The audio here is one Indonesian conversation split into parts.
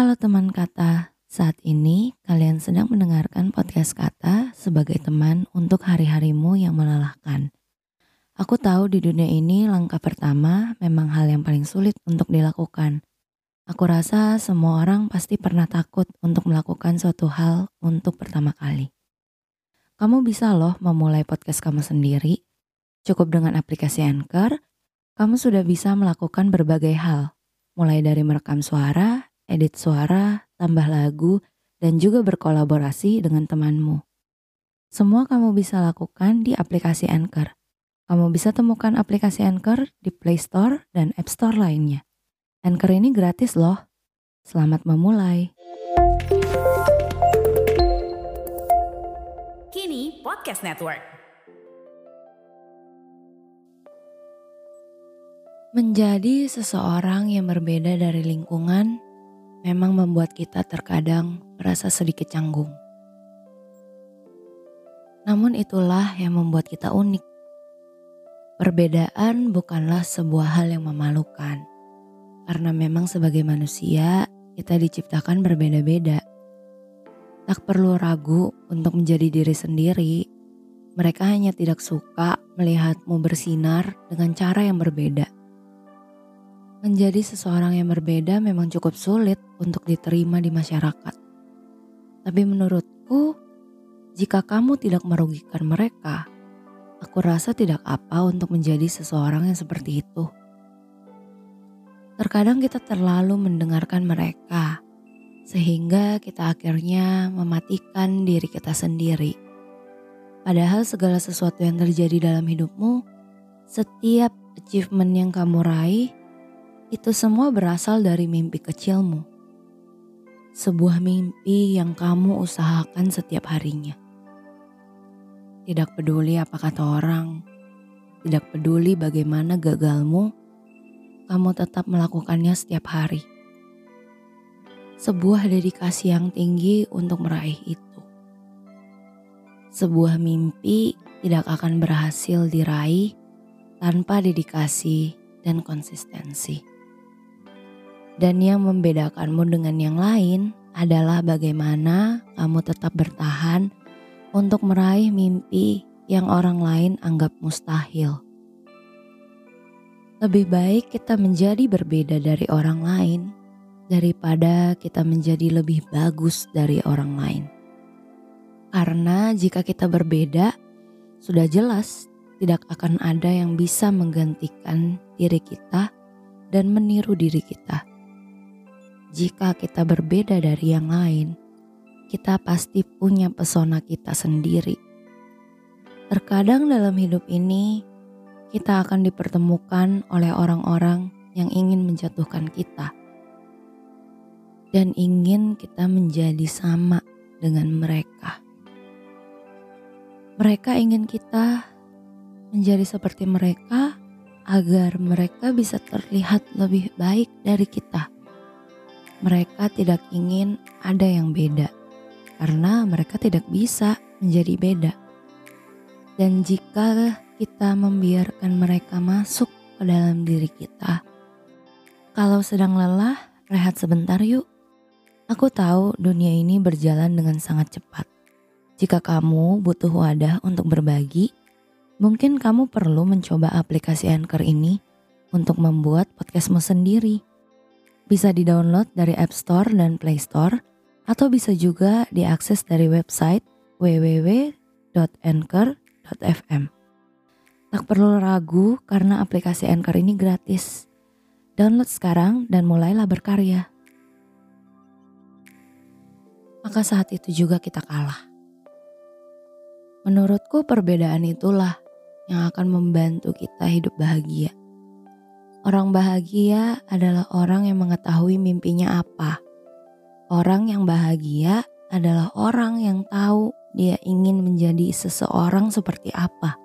Halo teman kata, saat ini kalian sedang mendengarkan podcast kata sebagai teman untuk hari-harimu yang melelahkan. Aku tahu di dunia ini langkah pertama memang hal yang paling sulit untuk dilakukan. Aku rasa semua orang pasti pernah takut untuk melakukan suatu hal untuk pertama kali. Kamu bisa loh memulai podcast kamu sendiri. Cukup dengan aplikasi Anchor, kamu sudah bisa melakukan berbagai hal, mulai dari merekam suara, edit suara, tambah lagu, dan juga berkolaborasi dengan temanmu. Semua kamu bisa lakukan di aplikasi Anchor. Kamu bisa temukan aplikasi Anchor di Play Store dan App Store lainnya. Anchor ini gratis loh. Selamat memulai. Kini Podcast Network. Menjadi seseorang yang berbeda dari lingkungan memang membuat kita terkadang merasa sedikit canggung. Namun itulah yang membuat kita unik. Perbedaan bukanlah sebuah hal yang memalukan, karena memang sebagai manusia kita diciptakan berbeda-beda. Tak perlu ragu untuk menjadi diri sendiri. Mereka hanya tidak suka melihatmu bersinar dengan cara yang berbeda. Menjadi seseorang yang berbeda memang cukup sulit untuk diterima di masyarakat. Tapi menurutku, jika kamu tidak merugikan mereka, aku rasa tidak apa untuk menjadi seseorang yang seperti itu. Terkadang kita terlalu mendengarkan mereka, sehingga kita akhirnya mematikan diri kita sendiri. Padahal segala sesuatu yang terjadi dalam hidupmu, setiap achievement yang kamu raih, itu semua berasal dari mimpi kecilmu. Sebuah mimpi yang kamu usahakan setiap harinya. Tidak peduli apa kata orang, tidak peduli bagaimana gagalmu, kamu tetap melakukannya setiap hari. Sebuah dedikasi yang tinggi untuk meraih itu. Sebuah mimpi tidak akan berhasil diraih tanpa dedikasi dan konsistensi. Dan yang membedakanmu dengan yang lain adalah bagaimana kamu tetap bertahan untuk meraih mimpi yang orang lain anggap mustahil. Lebih baik kita menjadi berbeda dari orang lain daripada kita menjadi lebih bagus dari orang lain. Karena jika kita berbeda, sudah jelas tidak akan ada yang bisa menggantikan diri kita dan meniru diri kita. Jika kita berbeda dari yang lain, kita pasti punya pesona kita sendiri. Terkadang dalam hidup ini, kita akan dipertemukan oleh orang-orang yang ingin menjatuhkan kita dan ingin kita menjadi sama dengan mereka. Mereka ingin kita menjadi seperti mereka agar mereka bisa terlihat lebih baik dari kita mereka tidak ingin ada yang beda karena mereka tidak bisa menjadi beda. Dan jika kita membiarkan mereka masuk ke dalam diri kita, kalau sedang lelah, rehat sebentar yuk. Aku tahu dunia ini berjalan dengan sangat cepat. Jika kamu butuh wadah untuk berbagi, mungkin kamu perlu mencoba aplikasi Anchor ini untuk membuat podcastmu sendiri. Bisa di-download dari App Store dan Play Store atau bisa juga diakses dari website www.anchor.fm. Tak perlu ragu karena aplikasi Anchor ini gratis. Download sekarang dan mulailah berkarya. Maka saat itu juga kita kalah. Menurutku perbedaan itulah yang akan membantu kita hidup bahagia. Orang bahagia adalah orang yang mengetahui mimpinya apa. Orang yang bahagia adalah orang yang tahu dia ingin menjadi seseorang seperti apa.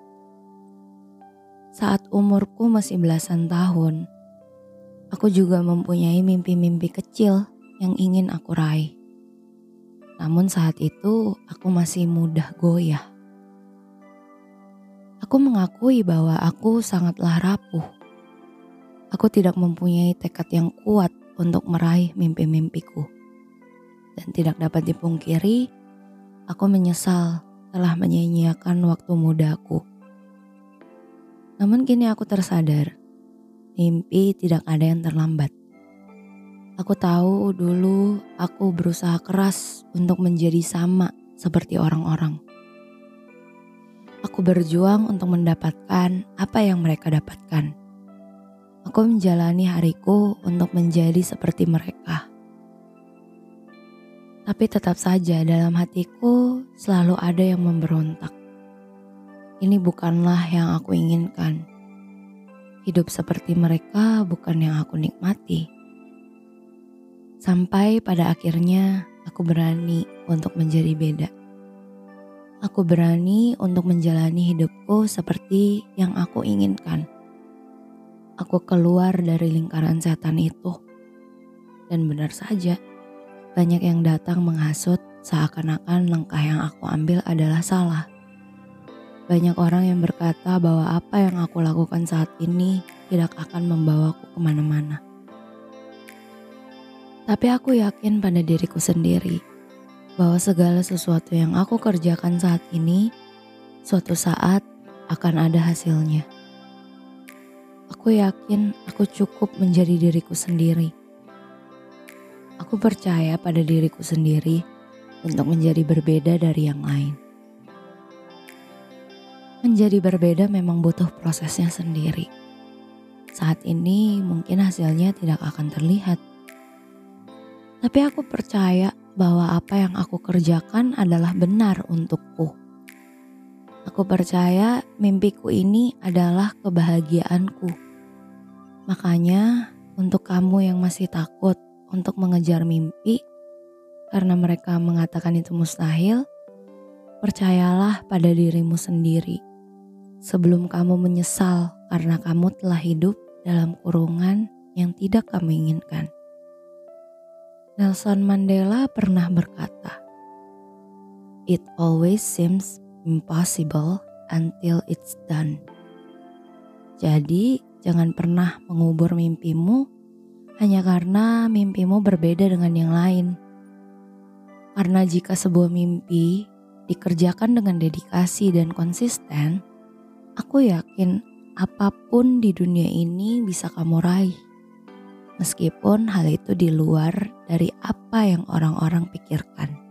Saat umurku masih belasan tahun, aku juga mempunyai mimpi-mimpi kecil yang ingin aku raih. Namun saat itu aku masih mudah goyah. Aku mengakui bahwa aku sangatlah rapuh Aku tidak mempunyai tekad yang kuat untuk meraih mimpi-mimpiku. dan tidak dapat dipungkiri, aku menyesal telah menyia-nyiakan waktu mudaku. Namun kini aku tersadar, mimpi tidak ada yang terlambat. Aku tahu dulu aku berusaha keras untuk menjadi sama seperti orang-orang. Aku berjuang untuk mendapatkan apa yang mereka dapatkan. Aku menjalani hariku untuk menjadi seperti mereka. Tapi tetap saja dalam hatiku selalu ada yang memberontak. Ini bukanlah yang aku inginkan. Hidup seperti mereka bukan yang aku nikmati. Sampai pada akhirnya aku berani untuk menjadi beda. Aku berani untuk menjalani hidupku seperti yang aku inginkan. Aku keluar dari lingkaran setan itu. Dan benar saja, banyak yang datang menghasut seakan-akan langkah yang aku ambil adalah salah. Banyak orang yang berkata bahwa apa yang aku lakukan saat ini tidak akan membawaku ke mana-mana. Tapi aku yakin pada diriku sendiri bahwa segala sesuatu yang aku kerjakan saat ini suatu saat akan ada hasilnya. Aku yakin aku cukup menjadi diriku sendiri Aku percaya pada diriku sendiri untuk menjadi berbeda dari yang lain. Menjadi berbeda memang butuh prosesnya sendiri. Saat ini mungkin hasilnya tidak akan terlihat. Tapi aku percaya bahwa apa yang aku kerjakan adalah benar untukku. Aku percaya mimpiku ini adalah kebahagiaanku. Makanya, untuk kamu yang masih takut untuk mengejar mimpi karena mereka mengatakan itu mustahil, percayalah pada dirimu sendiri sebelum kamu menyesal karena kamu telah hidup dalam kurungan yang tidak kamu inginkan. Nelson Mandela pernah berkata, "It always seems impossible until it's done." Jadi, jangan pernah mengubur mimpimu hanya karena mimpimu berbeda dengan yang lain. Karena jika sebuah mimpi dikerjakan dengan dedikasi dan konsisten, aku yakin apa pun di dunia ini bisa kamu raih. Meskipun hal itu di luar dari apa yang orang-orang pikirkan.